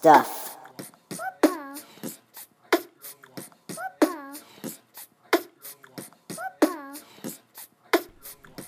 stuff.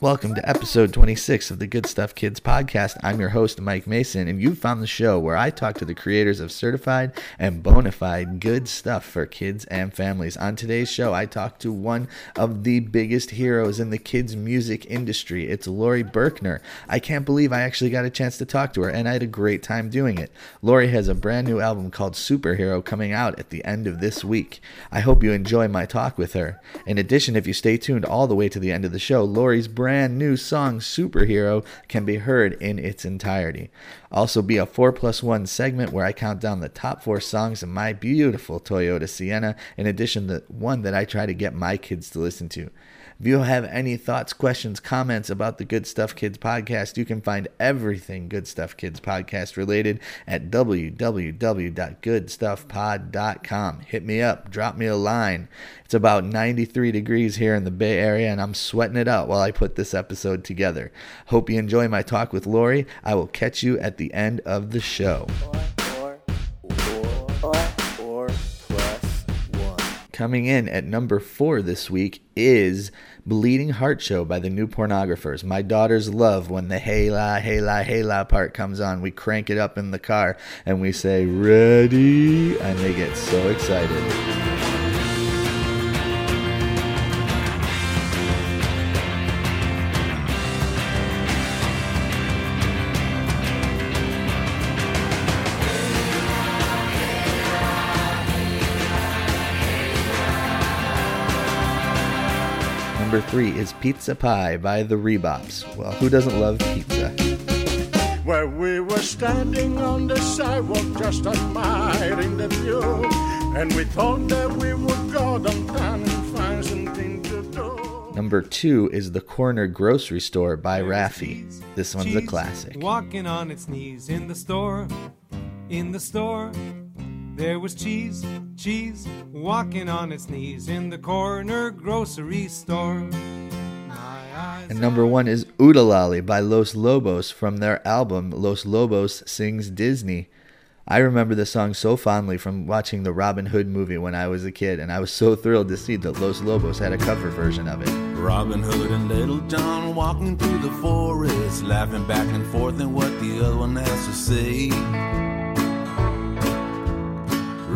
Welcome to episode 26 of the Good Stuff Kids podcast. I'm your host, Mike Mason, and you've found the show where I talk to the creators of certified and bona fide good stuff for kids and families. On today's show, I talk to one of the biggest heroes in the kids' music industry. It's Laurie Berkner. I can't believe I actually got a chance to talk to her, and I had a great time doing it. Laurie has a brand new album called Superhero coming out at the end of this week. I hope you enjoy my talk with her. In addition, if you stay tuned all the way to the end of the show, Laurie's brand brand new song Superhero can be heard in its entirety. Also, be a 4 plus 1 segment where I count down the top four songs in my beautiful Toyota Sienna, in addition to one that I try to get my kids to listen to. If you have any thoughts, questions, comments about the Good Stuff Kids podcast, you can find everything Good Stuff Kids podcast related at www.goodstuffpod.com. Hit me up, drop me a line. It's about 93 degrees here in the Bay Area, and I'm sweating it out while I put this episode together. Hope you enjoy my talk with Laurie. I will catch you at the end of the show. Coming in at number four this week is Bleeding Heart Show by the New Pornographers. My daughters love when the hey la, hey la, hey la part comes on. We crank it up in the car and we say, Ready? And they get so excited. Three is Pizza Pie by the Rebops. Well, who doesn't love pizza? Where we were standing on the sidewalk just admiring the view, and we thought that we would go downtown and find something to do. Number two is The Corner Grocery Store by Raffi. This one's a classic. Walking on its knees in the store, in the store. There was cheese, cheese, walking on its knees in the corner grocery store. And number one is Oo-De-Lally by Los Lobos from their album Los Lobos Sings Disney. I remember the song so fondly from watching the Robin Hood movie when I was a kid, and I was so thrilled to see that Los Lobos had a cover version of it. Robin Hood and Little John walking through the forest, laughing back and forth and what the other one has to say.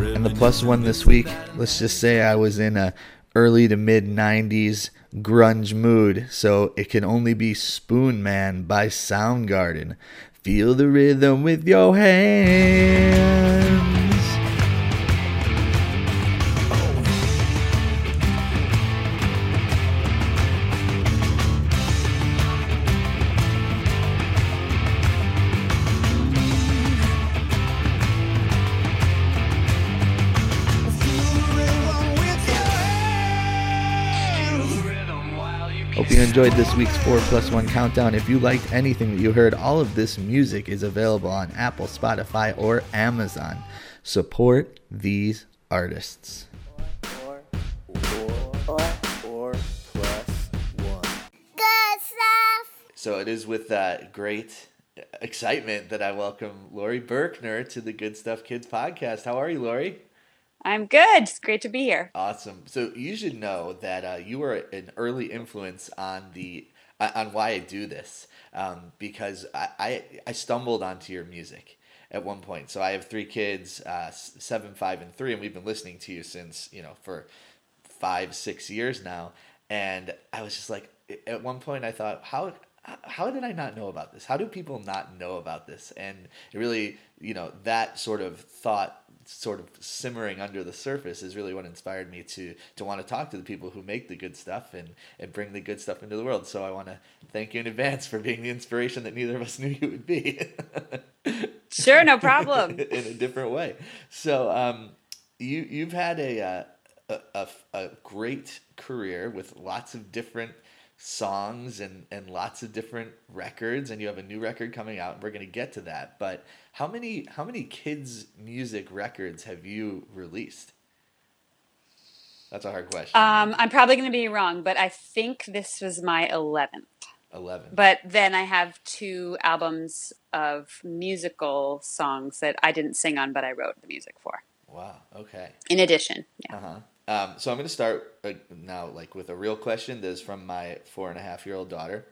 And the plus one this week, let's just say I was in a early to mid 90s grunge mood, so it can only be Spoonman by Soundgarden. Feel the rhythm with your hands. You enjoyed this week's 4 plus 1 countdown. If you liked anything that you heard, all of this music is available on Apple, Spotify, or Amazon. Support these artists. So it is with that great excitement that I welcome Laurie Berkner to the Good Stuff Kids podcast. How are you, Laurie? I'm good. It's great to be here. Awesome. So you should know that uh, you were an early influence on the uh, on why I do this um, because I, I, I stumbled onto your music at one point. So I have three kids, uh, seven, five, and three, and we've been listening to you since you know for five, six years now. And I was just like, at one point, I thought, how how did I not know about this? How do people not know about this? And it really, you know, that sort of thought sort of simmering under the surface is really what inspired me to to want to talk to the people who make the good stuff and and bring the good stuff into the world. So I want to thank you in advance for being the inspiration that neither of us knew you would be. sure, no problem. in a different way. So um, you you've had a, uh, a, a a great career with lots of different songs and and lots of different records and you have a new record coming out and we're going to get to that but how many how many kids music records have you released that's a hard question um i'm probably going to be wrong but i think this was my 11th 11. But then I have two albums of musical songs that I didn't sing on, but I wrote the music for. Wow. Okay. In addition, yeah. Uh huh. Um, so I'm going to start uh, now, like with a real question. That is from my four and a half year old daughter,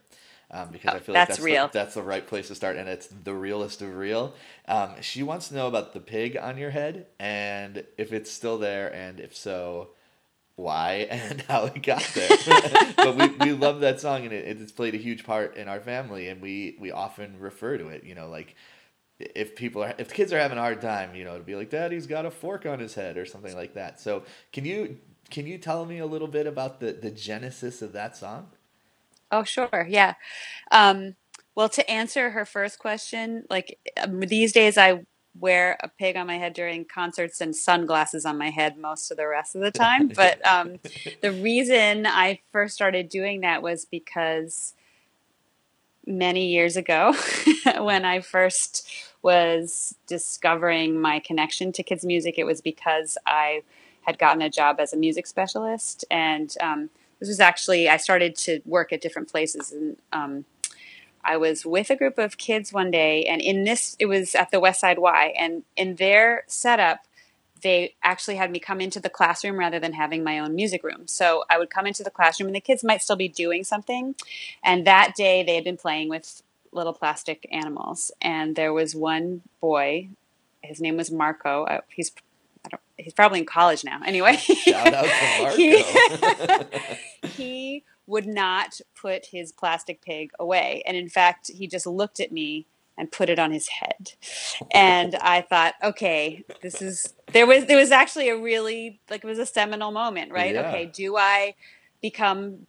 um, because I Oh, feel like that's that's real. The, that's the right place to start, and it's the realest of real. Um, she wants to know about the pig on your head, and if it's still there, and if so, why and how it got there. but we, we love that song, and it, it's played a huge part in our family, and we we often refer to it. You know, like if people are if kids are having a hard time, you know, to be like, "Daddy's got a fork on his head" or something like that. So, can you can you tell me a little bit about the the genesis of that song? Oh, sure. Yeah. Um, well, to answer her first question, like um, these days I wear a pig on my head during concerts and sunglasses on my head most of the rest of the time. But um, the reason I first started doing that was because many years ago, when I first was discovering my connection to kids' music, it was because I had gotten a job as a music specialist. And um, this was actually, I started to work at different places. And um, I was with a group of kids one day, and in this, it was at the West Side Y. And in their setup, they actually had me come into the classroom rather than having my own music room. So I would come into the classroom, and the kids might still be doing something. And that day, they had been playing with little plastic animals. And there was one boy, his name was Marco. Uh, he's he's probably in college now. Anyway, Shout out to He- Marco. he would not put his plastic pig away. And in fact, he just looked at me and put it on his head. And I thought, okay, this is there was there was actually a really like it was a seminal moment, right? Yeah. Okay, do I become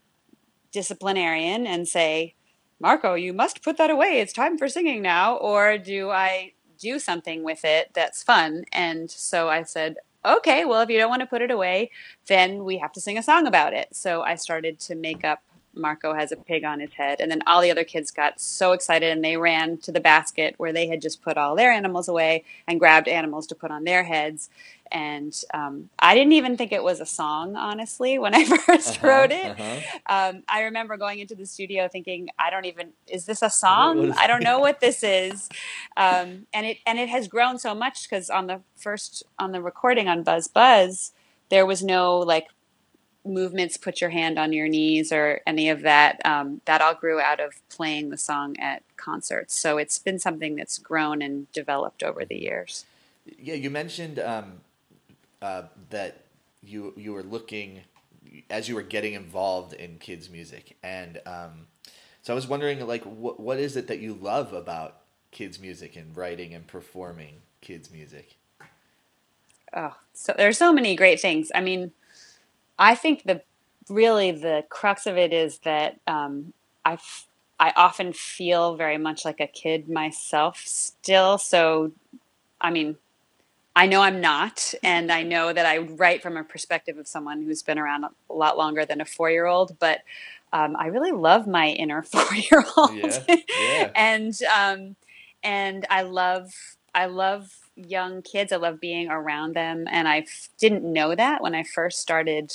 disciplinarian and say, Marco, you must put that away. It's time for singing now. Or do I do something with it that's fun? And so I said, okay, well, if you don't want to put it away, then we have to sing a song about it. So I started to make up Marco has a pig on his head. And then all the other kids got so excited and they ran to the basket where they had just put all their animals away and grabbed animals to put on their heads. And um, I didn't even think it was a song, honestly, when I 1st Uh-huh, wrote it. uh-huh. Um, I remember going into the studio thinking, I don't even, is this a song? I don't know what this is. Um, and it, and it has grown so much because on the first, on the recording on Buzz Buzz, there was no like movements, put your hand on your knees or any of that. Um, that all grew out of playing the song at concerts. So it's been something that's grown and developed over the years. Yeah, you mentioned um, uh, that you you were looking as you were getting involved in kids music, and um, so I was wondering, like, what what is it that you love about kids music and writing and performing kids music? Oh, so there's so many great things. I mean, I think the really the crux of it is that um, I f- I often feel very much like a kid myself still. So, I mean, I know I'm not, and I know that I write from a perspective of someone who's been around a lot longer than a four year old, but. Um, I really love my inner four-year-old, Yeah, yeah. and um, and I love I love young kids. I love being around them, and I f- didn't know that when I first started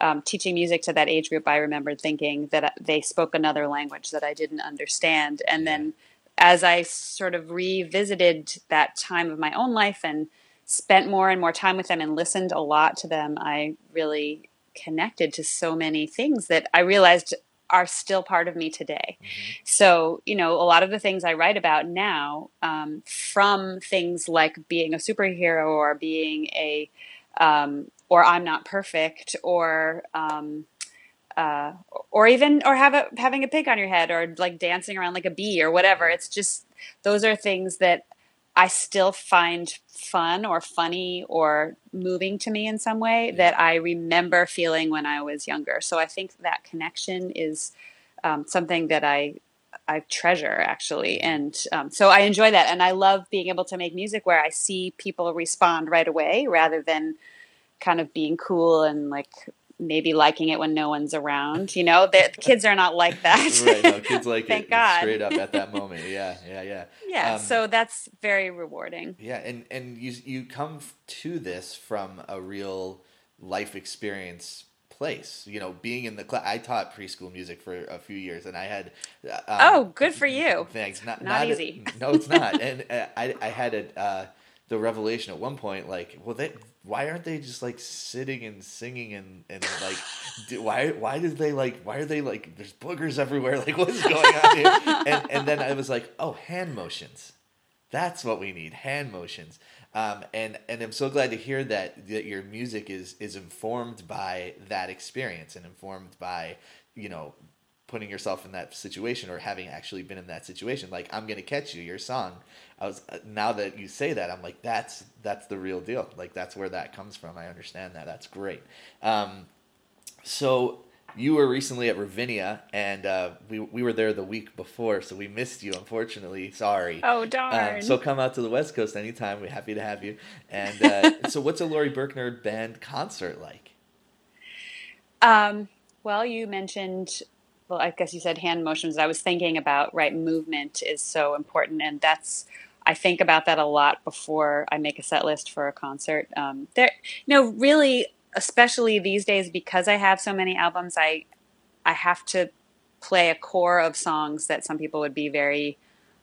um, teaching music to that age group. I remembered thinking that uh, they spoke another language that I didn't understand, and then as I sort of revisited that time of my own life and spent more and more time with them and listened a lot to them, I really connected to so many things that I realized are still part of me today. So, you know, a lot of the things I write about now, um, from things like being a superhero or being a, um, or I'm not perfect, or, um, uh, or even, or have a, having a pig on your head, or like dancing around like a bee, or whatever. It's just those are things that I still find fun or funny or moving to me in some way that I remember feeling when I was younger. So I think that connection is um, something that I I treasure actually, and um, so I enjoy that, and I love being able to make music where I see people respond right away rather than kind of being cool and like maybe liking it when no one's around. You know, the kids are not like that. right, no, kids like Thank it God. straight up at that moment. Yeah, yeah, yeah. yeah, Um, so that's very rewarding. Yeah, and and you you come to this from a real life experience place. You know, being in the class. I taught preschool music for a few years, and I had. Um, oh, good for you. Thanks. Not Not easy. no, it's not. and uh, I I had a. Uh, the revelation at one point, like, well, they why aren't they just like sitting and singing and and like, do, why why did they like why are they like there's boogers everywhere like what is going on here? and and then I was like, oh, hand motions, that's what we need, hand motions. Um, and and I'm so glad to hear that that your music is is informed by that experience and informed by you know putting yourself in that situation or having actually been in that situation like i'm gonna catch you your song i was uh, now that you say that i'm like that's that's the real deal like that's where that comes from i understand that that's great um, so you were recently at Ravinia, and uh, we we were there the week before, so we missed you. Unfortunately, sorry. Oh darn! Um, so come out to the West Coast anytime. We're happy to have you. And uh, so, what's a Laurie Berkner band concert like? Um, well, you mentioned well, I guess you said hand motions. I was thinking about right movement is so important, and that's I think about that a lot before I make a set list for a concert. Um, there, you know, really, especially these days because I have so many albums, I I have to play a core of songs that some people would be very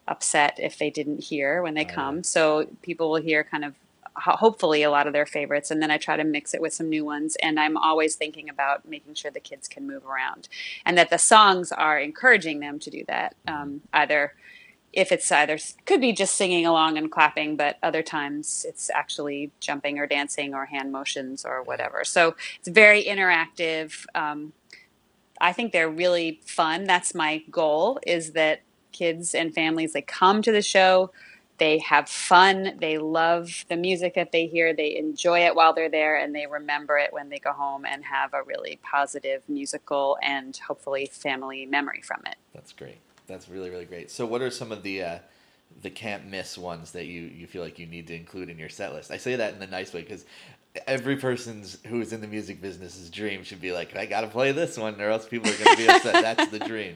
upset if they didn't hear when they come. So people will hear kind of hopefully a lot of their favorites and then i try to mix it with some new ones and i'm always thinking about making sure the kids can move around and that the songs are encouraging them to do that um, either if it's either could be just singing along and clapping but other times it's actually jumping or dancing or hand motions or whatever. So it's very interactive um, i think they're really fun. That's my goal is that kids and families they come to the show they have fun. They love the music that they hear. They enjoy it while they're there and they remember it when they go home and have a really positive musical and hopefully family memory from it. That's great. That's really, really great. So, what are some of the. Uh, the can't miss ones that you, you feel like you need to include in your set list. I say that in the nice way because every person's who's in the music business's dream should be like, I got to play this one, or else people are going to be upset. That's the dream.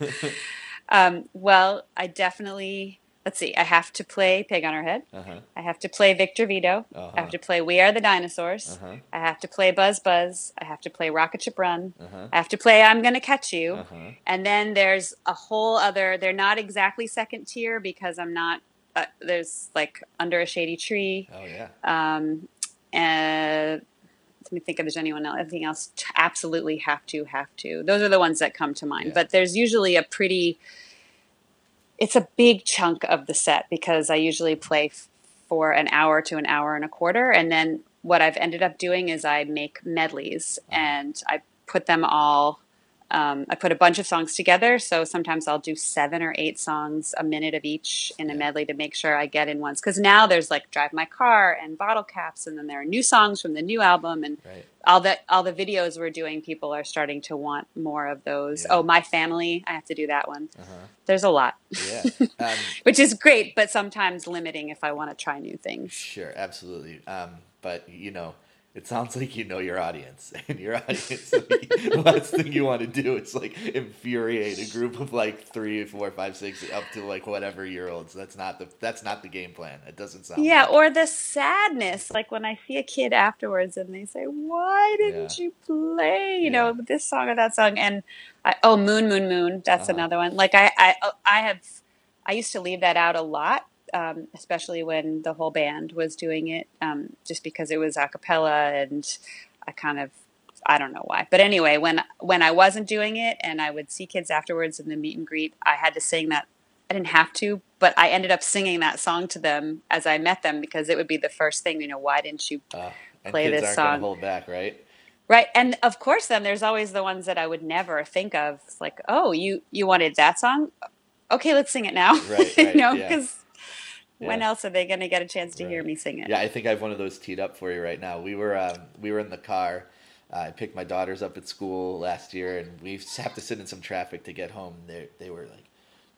um, well, I definitely let's see, I have to play Pig on Her Head. Uh-huh. I have to play Victor Vito. Uh-huh. I have to play We Are the Dinosaurs. Uh-huh. I have to play Buzz Buzz. I have to play Rocket Ship Run. Uh-huh. I have to play I'm Gonna Catch You. Uh-huh. And then there's a whole other, they're not exactly second tier because I'm not, uh, there's like Under a Shady Tree. Oh, yeah. Um, and let me think if there's anyone else. Anything else? Absolutely have to, have to. Those are the ones that come to mind. Yeah. But there's usually a pretty, it's a big chunk of the set because I usually play f- for an hour to an hour and a quarter. And then what I've ended up doing is I make medleys uh-huh. and I put them all um, I put a bunch of songs together, so sometimes I'll do seven or eight songs, a minute of each in a medley to make sure I get in once. Because now there's like "Drive My Car" and "Bottle Caps," and then there are new songs from the new album, and right. all the all the videos we're doing, people are starting to want more of those. Yeah. Oh, "My Family," I have to do that one. Uh-huh. There's a lot, yeah, um, which is great, but sometimes limiting if I want to try new things. Sure, absolutely. Um, but you know it sounds like you know your audience and your audience the last thing you want to do is like infuriate a group of like three four five six up to like whatever year olds that's not the that's not the game plan it doesn't sound yeah like or the sadness like when i see a kid afterwards and they say why didn't yeah. you play you yeah. know this song or that song and I, oh moon moon moon that's uh-huh. another one like i i i have i used to leave that out a lot um, especially when the whole band was doing it, um, just because it was a cappella and I kind of I don't know why. But anyway, when when I wasn't doing it and I would see kids afterwards in the meet and greet, I had to sing that. I didn't have to, but I ended up singing that song to them as I met them because it would be the first thing. You know, why didn't you uh, play this song? Hold back, right? Right, and of course, then there's always the ones that I would never think of. It's like, oh, you you wanted that song? Okay, let's sing it now. Right, right you know, because yeah. When else are they going to get a chance to right. hear me sing it? Yeah, I think I have one of those teed up for you right now. We were um, we were in the car. Uh, I picked my daughters up at school last year, and we have to sit in some traffic to get home. They they were like,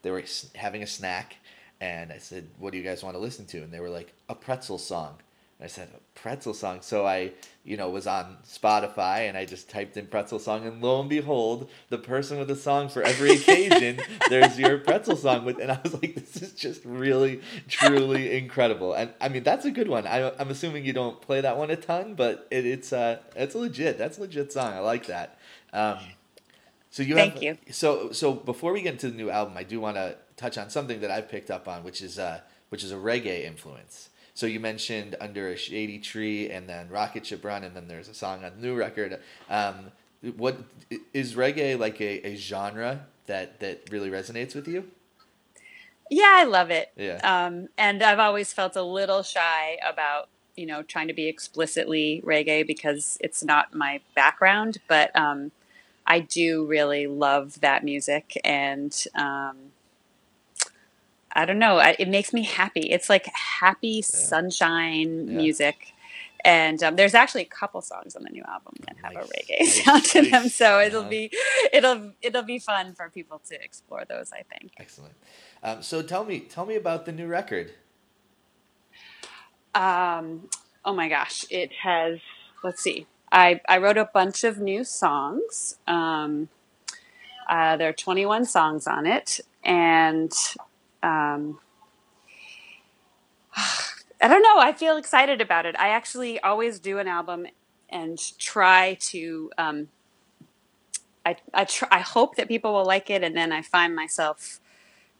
they were having a snack, and I said, "What do you guys want to listen to?" And they were like, "A pretzel song." I said, pretzel song. So I, you know, was on Spotify and I just typed in pretzel song, and lo and behold, the person with the song for every occasion, there's your pretzel song with, and I was like, this is just really, truly incredible. And I mean, that's a good one. I, I'm assuming you don't play that one a ton, but it, it's uh, it's legit. That's a legit song. I like that. Um, so you Thank have, you. So so before we get into the new album, I do want to touch on something that I've picked up on, which is uh, which is a reggae influence. So you mentioned Under a Shady Tree and then Rocket Ship Run, and then there's a song on the new record. Um, what is reggae like a, a genre that that really resonates with you? Yeah, I love it. Yeah. Um, and I've always felt a little shy about, you know, trying to be explicitly reggae because it's not my background, but um, I do really love that music. And um, I don't know, I, it makes me happy. It's like happy sunshine Yeah. music. And um, there's actually a couple songs on the new album that have Nice. a reggae Nice. sound to them, so it'll Uh-huh. be it'll it'll be fun for people to explore those. I think. Excellent. Um, so tell me tell me about the new record. Um, oh my gosh, it has. Let's see. I I wrote a bunch of new songs. Um, uh, there are 21 songs on it, and um, I don't know. I feel excited about it. I actually always do an album and try to. Um, I I try, I hope that people will like it, and then I find myself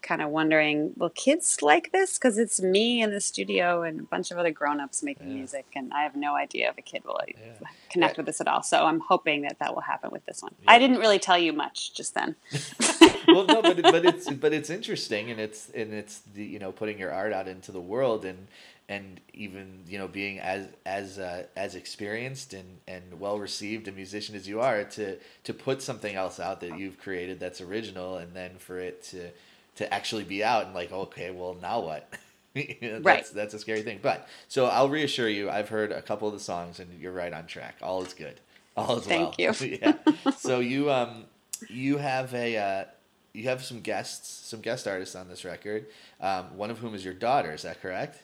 kind of wondering, will kids like this? Because it's me in the studio and a bunch of other grown-ups making Yeah. music, and I have no idea if a kid will like, Yeah. connect Yeah. with this at all. So I'm hoping that that will happen with this one. I didn't really tell you much just then. well, no, but but it's but it's interesting, and it's and it's the you know putting your art out into the world, and and even you know being as as uh, as experienced and and well received a musician as you are, to to put something else out that you've created that's original, and then for it to to actually be out and like okay, well now what? That's, Right. That's a scary thing. But so I'll reassure you, I've heard a couple of the songs, and you're right on track. All is good. All is Thank well. you. yeah. So you um you have a uh, you have some guests, some guest artists on this record. Um, one of whom is your daughter. Is that correct?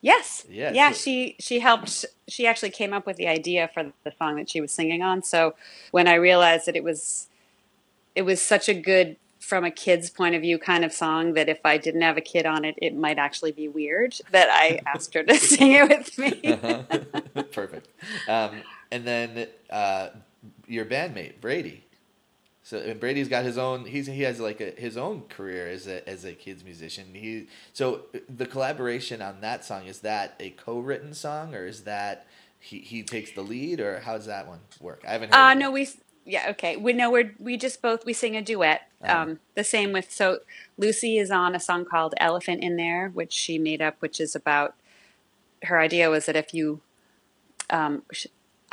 Yes. Yeah, Yeah. so- she she helped. She actually came up with the idea for the song that she was singing on. So when I realized that it was, it was such a good from a kid's point of view kind of song that if I didn't have a kid on it, it might actually be weird. That I asked her to sing it with me. Uh-huh. Perfect. Um, and then uh, your bandmate Brady. So and Brady's got his own. He's he has like a, his own career as a as a kids musician. He so the collaboration on that song is that a co-written song or is that he, he takes the lead or how does that one work? I haven't heard. Uh no, we yeah okay. We know we're we just both we sing a duet. Uh-huh. Um, the same with so Lucy is on a song called Elephant in There, which she made up, which is about her idea was that if you um,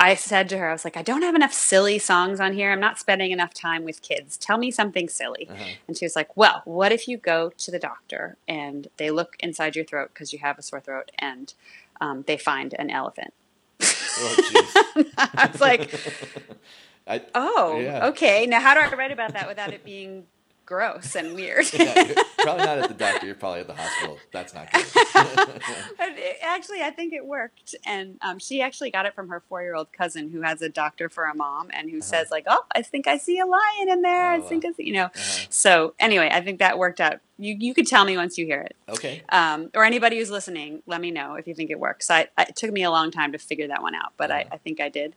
I said to her, I was like, I don't have enough silly songs on here. I'm not spending enough time with kids. Tell me something silly. Uh-huh. And she was like, Well, what if you go to the doctor and they look inside your throat because you have a sore throat and um, they find an elephant? Oh. I was like, I, Oh, Yeah. okay. Now, how do I write about that without it being gross and weird? yeah, probably not at the doctor. You're probably at the hospital. That's not good. Actually, I think it worked, and um, she actually got it from her four-year-old cousin, who has a doctor for a mom, and who says like, "Oh, I think I see a lion in there. Uh-huh. Oh, I think I see," you know. Uh-huh. So anyway, I think that worked out. You you could tell me once you hear it, Okay. um, or anybody who's listening, let me know if you think it works. I, I it took me a long time to figure that one out, but I, Uh-huh. I think I did.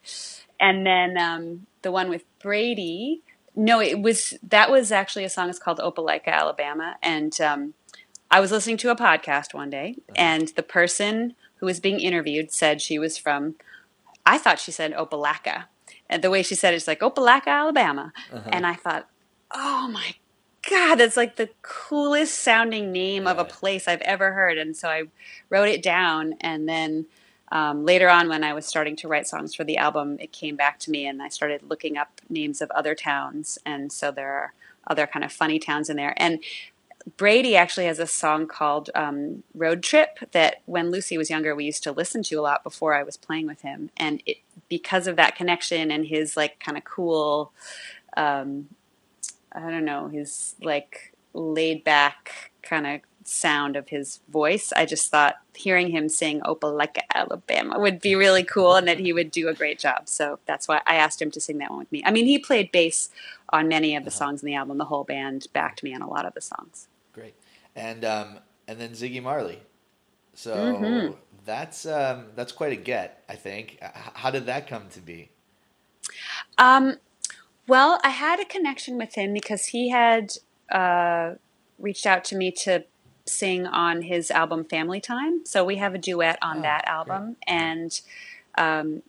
And then um, the one with Brady. No, it was that was actually a song. It's called Opelika, Alabama, and um, I was listening to a podcast one day, and the person who was being interviewed said she was from. I thought she said Opelika, and the way she said it, it's like Opelika, Alabama, Uh-huh. and I thought, oh my god, that's like the coolest sounding name of a place I've ever heard, and so I wrote it down, and then. Um, later on, when I was starting to write songs for the album, it came back to me, and I started looking up names of other towns, and so there are other kind of funny towns in there. And Brady actually has a song called um, Road Trip that when Lucy was younger, we used to listen to a lot before I was playing with him. And it, because of that connection and his like kind of cool, um, I don't know, his like laid back kind of sound of his voice. I just thought hearing him sing Opelika, Alabama would be really cool and that he would do a great job. So that's why I asked him to sing that one with me. I mean, he played bass on many of the songs in the album. The whole band backed me on a lot of the songs. Great. And um, and then Ziggy Marley. So Mhm. that's um, that's quite a get, I think. How did that come to be? Um, well, I had a connection with him because he had uh, reached out to me to sing on his album Family Time. So we have a duet on Oh, that album, and um,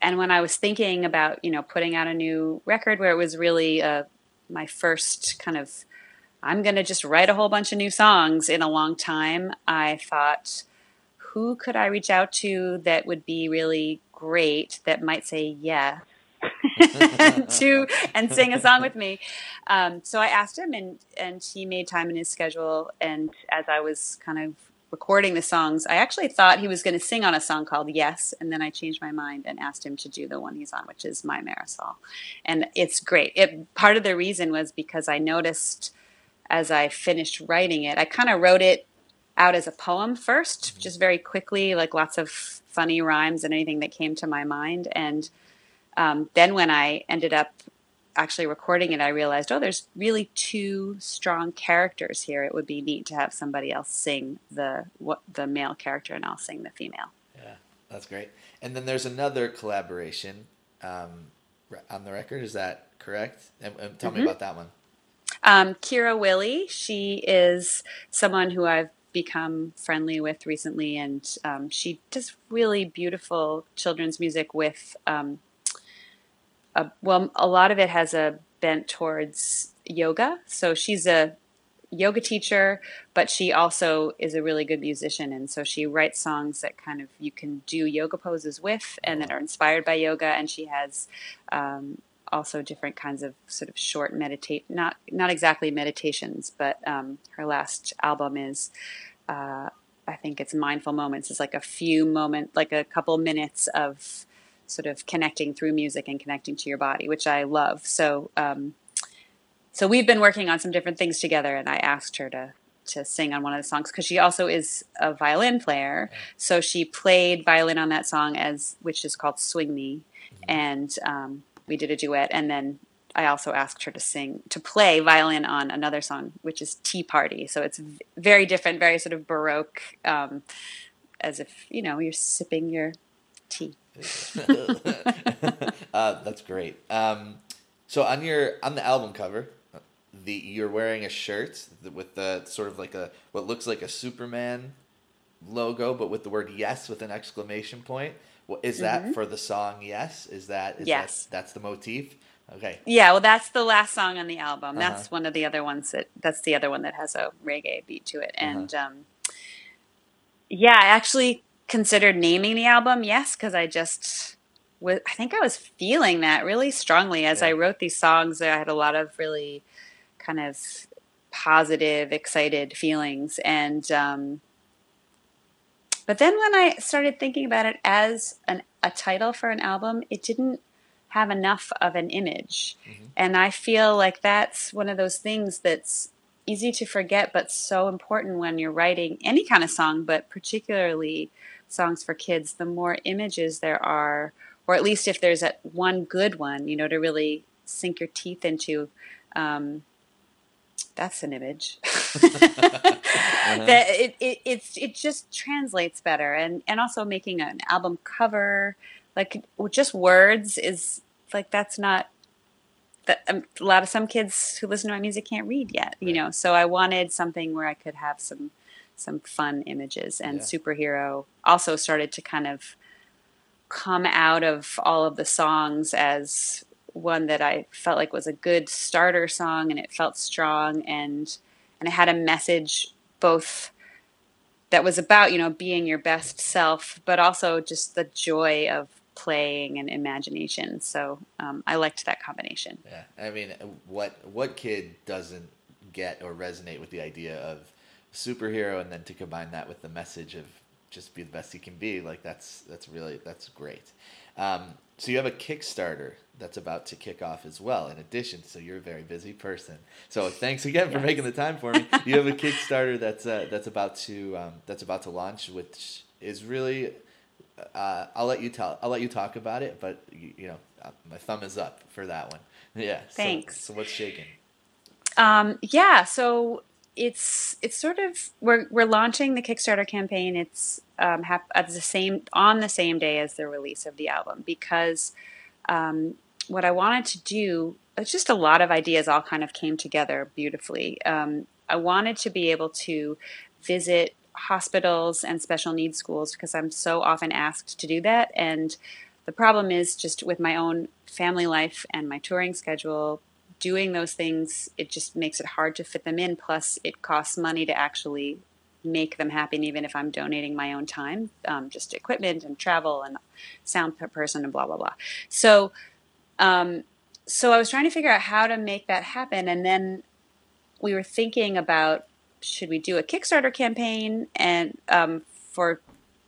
and when I was thinking about you know putting out a new record where it was really uh, my first kind of I'm going to just write a whole bunch of new songs in a long time, I thought, who could I reach out to that would be really great that might say yeah to and sing a song with me. Um, so I asked him, and and he made time in his schedule. And as I was kind of recording the songs, I actually thought he was going to sing on a song called Yes, and then I changed my mind and asked him to do the one he's on, which is My Marisol, and it's great. It part of the reason was because I noticed as I finished writing it, I kind of wrote it out as a poem first, just very quickly, like lots of funny rhymes and anything that came to my mind. And um, then when I ended up actually recording it, I realized, oh, there's really two strong characters here. It would be neat to have somebody else sing the what the male character, and I'll sing the female. Yeah, that's great. And then there's another collaboration um, on the record. Is that correct? And, and tell me about that one. Um, Kira Willey, she is someone who I've become friendly with recently, and um, she does really beautiful children's music with, um, a, well, a lot of it has a bent towards yoga. So she's a yoga teacher, but she also is a really good musician, and so she writes songs that kind of you can do yoga poses with, and that are inspired by yoga. And she has um, also different kinds of sort of short meditate not not exactly meditations but um, her last album is uh, i think it's mindful moments it's like a few moment like a couple minutes of sort of connecting through music and connecting to your body which i love. So um, so we've been working on some different things together and i asked her to to sing on one of the songs because she also is a violin player. So she played violin on that song as which is called swing me. And um, we did a duet and then i also asked her to sing to play violin on another song which is tea party. So it's very different very sort of baroque um, as if you know you're sipping your tea uh, that's great. Um, so on your on the album cover, the you're wearing a shirt with the sort of like a what looks like a Superman logo, but with the word "yes" with an exclamation point. Well, is that for the song "Yes"? Is that is Mm-hmm. Yes. That, that's the motif. Okay. yeah well that's the last song on the album Uh-huh. that's one of the other ones that that's the other one that has a reggae beat to it and um, yeah actually considered naming the album? Yes because i just was i think i was feeling that really strongly as i wrote these songs. I had a lot of really kind of positive excited feelings and um, but then when i started thinking about it as an, a title for an album it didn't have enough of an image. And i feel like that's one of those things that's easy to forget but so important when you're writing any kind of song but particularly songs for kids the more images there are or at least if there's a one good one you know to really sink your teeth into um, that's an image that it, it it's it just translates better and and also making an album cover like just words is like that's not that um, a lot of some kids who listen to my music can't read yet you Right. know so i wanted something where i could have some some fun images and Yeah. superhero also started to kind of come out of all of the songs as one that I felt like was a good starter song and it felt strong and and it had a message both that was about, you know, being your best self, but also just the joy of playing and imagination. So um, I liked that combination. Yeah, I mean, what what kid doesn't get or resonate with the idea of superhero, and then to combine that with the message of just be the best you can be. Like that's that's really that's great. Um, so you have a Kickstarter that's about to kick off as well. In addition, so you're a very busy person. So thanks again for making the time for me. You have a Kickstarter that's uh, that's about to um, that's about to launch, which is really. Uh, I'll let you tell. I'll let you talk about it, but you, you know, uh, my thumb is up for that one. Yeah. Thanks. So, so what's shaking? Um, yeah. So it's it's sort of we're we're launching the Kickstarter campaign. It's um, hap- at the same on the same day as the release of the album because um, what I wanted to do, it's just a lot of ideas all kind of came together beautifully. Um, I wanted to be able to visit hospitals and special needs schools because I'm so often asked to do that. And the problem is just with my own family life and my touring schedule, doing those things, it just makes it hard to fit them in. Plus, it costs money to actually make them happen, even if I'm donating my own time, um, just equipment and travel and sound person and blah, blah, blah. So, um, so I was trying to figure out how to make that happen. And then we were thinking about should we do a Kickstarter campaign and um, for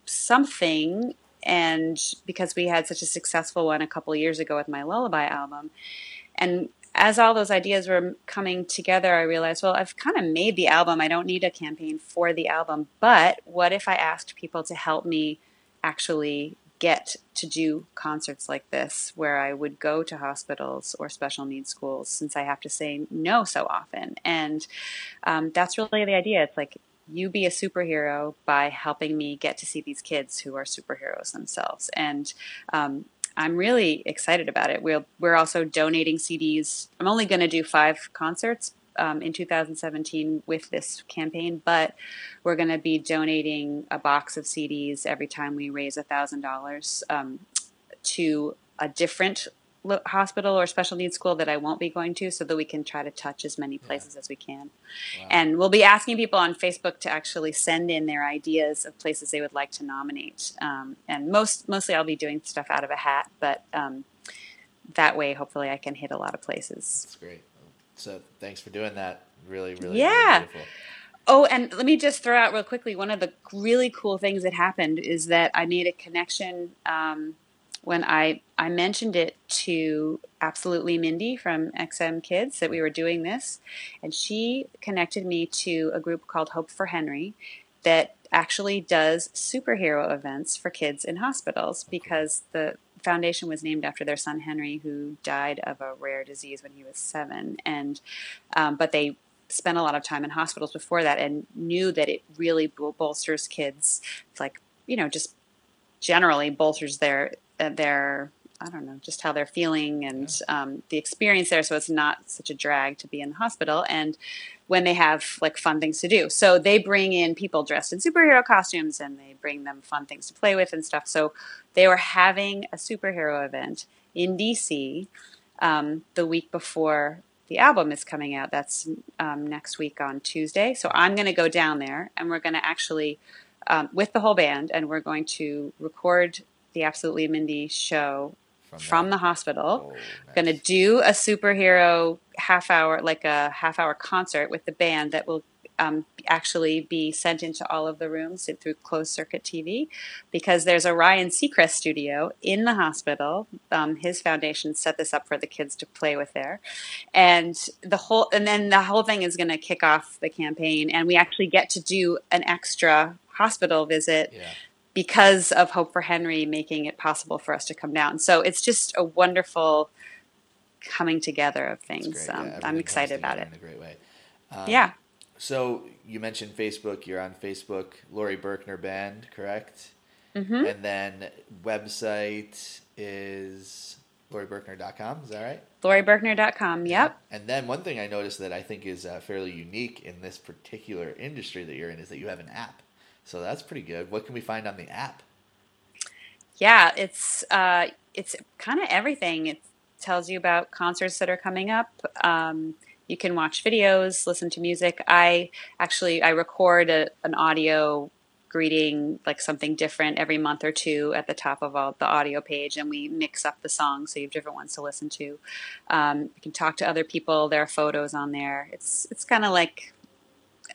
something and because we had such a successful one a couple years ago with my lullaby album and as all those ideas were coming together, I realized, well, I've kind of made the album. I don't need a campaign for the album. But what if I asked people to help me actually get to do concerts like this where I would go to hospitals or special needs schools since I have to say no so often? And um, that's really the idea. It's like you be a superhero by helping me get to see these kids who are superheroes themselves. And um, I'm really excited about it. We're we're also donating CDs. I'm only going to do five concerts um, in 2017 with this campaign, but we're going to be donating a box of CDs every time we raise a thousand um, dollars to a different hospital or special needs school that I won't be going to so that we can try to touch as many places yeah. as we can. Wow. And we'll be asking people on Facebook to actually send in their ideas of places they would like to nominate. Um, and most mostly I'll be doing stuff out of a hat, but um, that way hopefully I can hit a lot of places. That's great. So thanks for doing that. Really, really, yeah. Really Oh, and let me just throw out real quickly one of the really cool things that happened is that I made a connection. Um, when I I mentioned it to absolutely Mindy from XM Kids that we were doing this, and she connected me to a group called Hope for Henry that actually does superhero events for kids in hospitals because the foundation was named after their son Henry, who died of a rare disease when he was seven, and um, but they spent a lot of time in hospitals before that and knew that it really bolsters kids, It's like you know, just generally bolsters their their I don't know, just how they're feeling and um, the experience there. So it's not such a drag to be in the hospital. And when they have like fun things to do. So they bring in people dressed in superhero costumes and they bring them fun things to play with and stuff. So they were having a superhero event in DC um, the week before the album is coming out. That's um, next week on Tuesday. So I'm going to go down there and we're going to actually, um, with the whole band, and we're going to record the Absolutely Mindy show from, from the hospital. Oh, nice. Going to do a superhero half hour, like a half hour concert with the band that will um, actually be sent into all of the rooms through closed circuit TV because there's a Ryan Seacrest studio in the hospital. Um, his foundation set this up for the kids to play with there, and the whole and then the whole thing is going to kick off the campaign, and we actually get to do an extra hospital visit. Yeah because of Hope for Henry making it possible for us to come down. So it's just a wonderful coming together of things. Um, yeah, I'm excited about it. In a great way. Um, yeah. So you mentioned Facebook. You're on Facebook, Laurie Berkner Band, correct? Mm-hmm. And then website is laurieberkner.com. Is that right? laurieberkner.com. Yep. And then one thing I noticed that I think is uh, fairly unique in this particular industry that you're in is that you have an app. So that's pretty good. What can we find on the app? Yeah, it's uh, it's kind of everything. It tells you about concerts that are coming up. Um, you can watch videos, listen to music. I actually I record a, an audio greeting like something different every month or two at the top of all the audio page and we mix up the songs so you have different ones to listen to um, you can talk to other people there are photos on there it's it's kind of like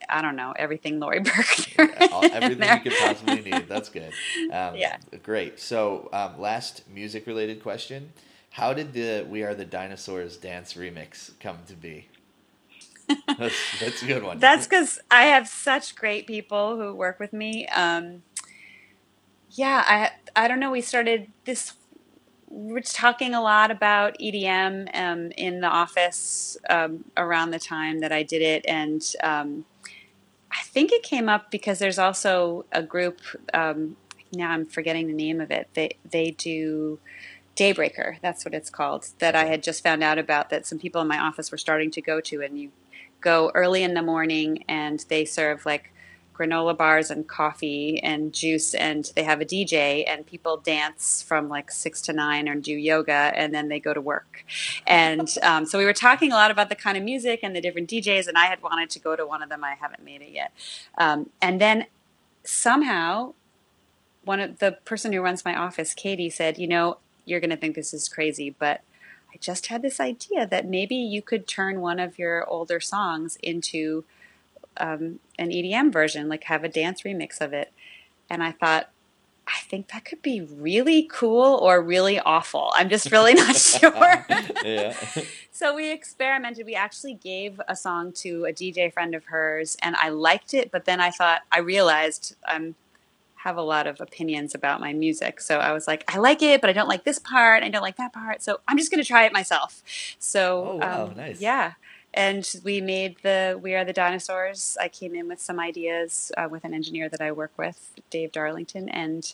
I don't know everything Laurie all- everything you could possibly need. That's good. Um, Yeah. Great. So, um, last music related question. How did the We Are the Dinosaurs dance remix come to be? That's, that's a good one. That's because I have such great people who work with me. Um, yeah, I I don't know. We started this. We're talking a lot about EDM um, in the office um, around the time that I did it, and um, I think it came up because there's also a group. Um, now I'm forgetting the name of it. They they do Daybreaker. That's what it's called. That I had just found out about. That some people in my office were starting to go to, and you go early in the morning and they serve like granola bars and coffee and juice and they have a DJ and people dance from like six to nine or do yoga and then they go to work. And um, so we were talking a lot about the kind of music and the different DJs and I had wanted to go to one of them. I haven't made it yet. Um, and then somehow one of the person who runs my office, Katie, said, you know, you're going to think this is crazy, but I just had this idea that maybe you could turn one of your older songs into um, an EDM version, like have a dance remix of it. And I thought, I think that could be really cool or really awful. I'm just really not sure. yeah. so we experimented. We actually gave a song to a DJ friend of hers, and I liked it. But then I thought, I realized I'm have a lot of opinions about my music. So I was like, I like it, but I don't like this part. I don't like that part. So I'm just going to try it myself. So Oh, wow, um, nice. yeah. And we made the We Are the Dinosaurs. I came in with some ideas uh, with an engineer that I work with, Dave Darlington, and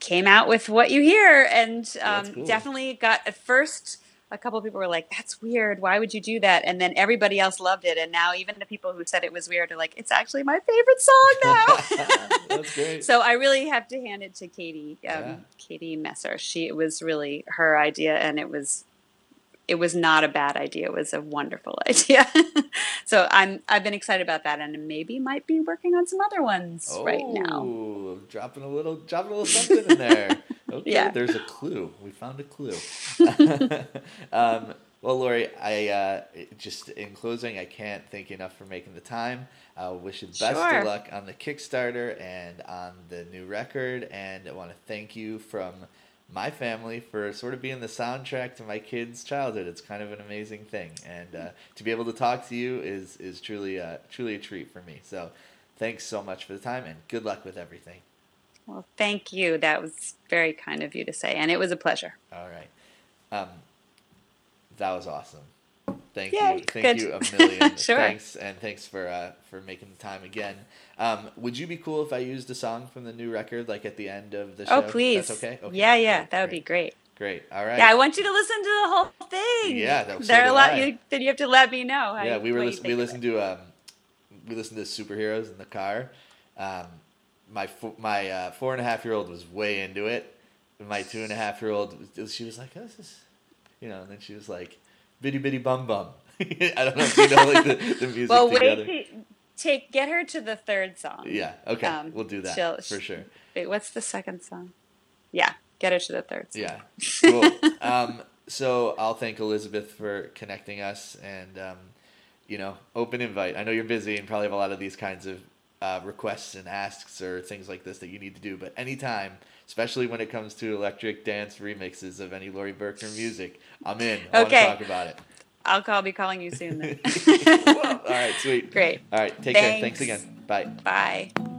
came out with what you hear. And um, cool. definitely got at first. A couple of people were like, "That's weird. Why would you do that?" And then everybody else loved it. And now even the people who said it was weird are like, "It's actually my favorite song now." That's great. So I really have to hand it to Katie, um, Yeah. Katie Messer. She it was really her idea, and it was it was not a bad idea. It was a wonderful idea. so I'm I've been excited about that, and maybe might be working on some other ones right now. Oh, dropping a little, dropping a little something in there. Okay, Yeah. there's a clue. We found a clue. um, well, Laurie, I uh, just in closing, I can't thank you enough for making the time. I wish you the best Sure. of luck on the Kickstarter and on the new record, and I want to thank you from my family for sort of being the soundtrack to my kids' childhood. It's kind of an amazing thing, and uh, to be able to talk to you is is truly uh, truly a treat for me. So, thanks so much for the time, and good luck with everything. Well, thank you. That was very kind of you to say, and it was a pleasure. All right, um, that was awesome. Thank Yay, you, thank good. you a million. Sure. Thanks, and thanks for uh, for making the time again. Um, would you be cool if I used a song from the new record, like at the end of the show? Oh, please. That's okay. okay. Yeah, yeah, great, that would great, be great. great. All right. Yeah, I want you to listen to the whole thing. Yeah, that- so there are a lot. You, then you have to let me know. Yeah, we were listen, we listened to um, we listened to superheroes in the car. Um, my fo- my uh, four and a half year old was way into it. My two and a half year old, she was like, oh, "This is," you know, and then she was like, "Bitty bitty bum bum." I don't know if you know like the, the music Well, together. wait. Take get her to the third song. Yeah, okay, Um, we'll do that she'll- for sure. Wait, what's the second song? Yeah, get her to the third song. Yeah, cool. um, so I'll thank Elizabeth for connecting us, and um, you know, open invite. I know you're busy and probably have a lot of these kinds of uh, requests and asks or things like this that you need to do. But anytime, especially when it comes to electric dance remixes of any Laurie Berkner music, I'm in. I Okay. want to talk about it. I'll call, be calling you soon then. All right, sweet. Great. All right, take care. Thanks. Thanks again. Bye. Bye.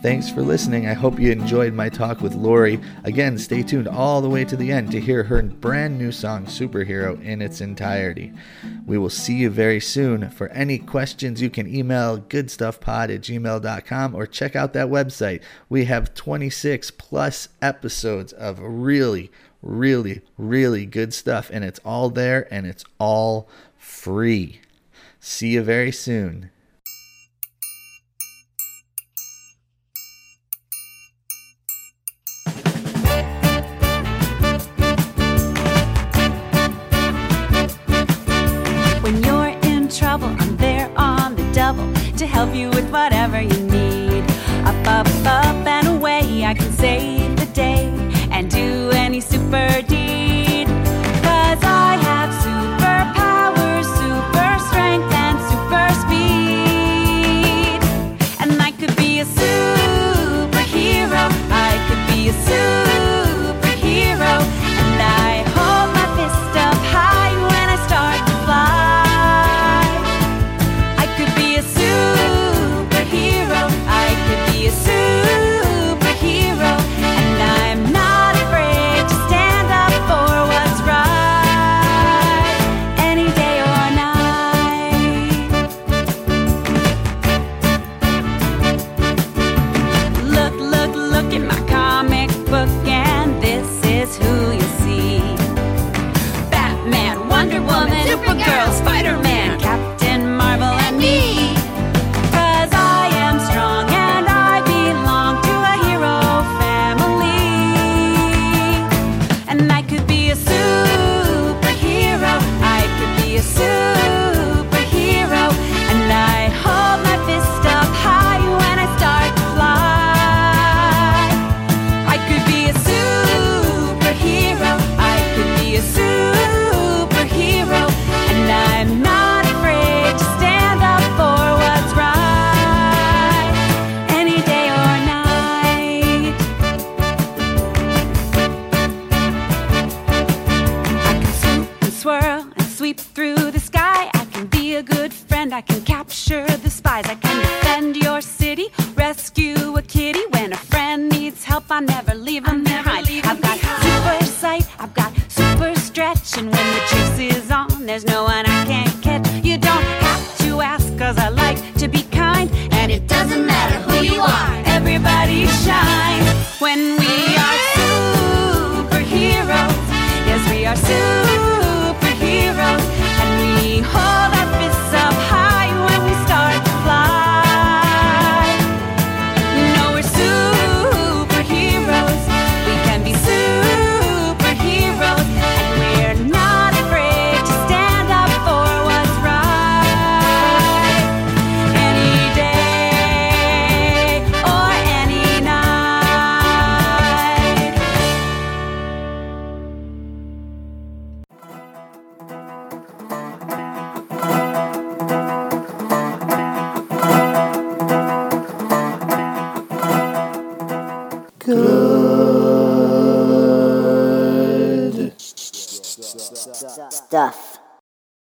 Thanks for listening. I hope you enjoyed my talk with Laurie. Again, stay tuned all the way to the end to hear her brand new song, Superhero, in its entirety. We will see you very soon. For any questions, you can email goodstuffpod at gmail.com or check out that website. We have 26 plus episodes of really, really, really good stuff, and it's all there and it's all free. See you very soon. Help you with whatever you need. Up, up, up, and away, I can save the day and do any super super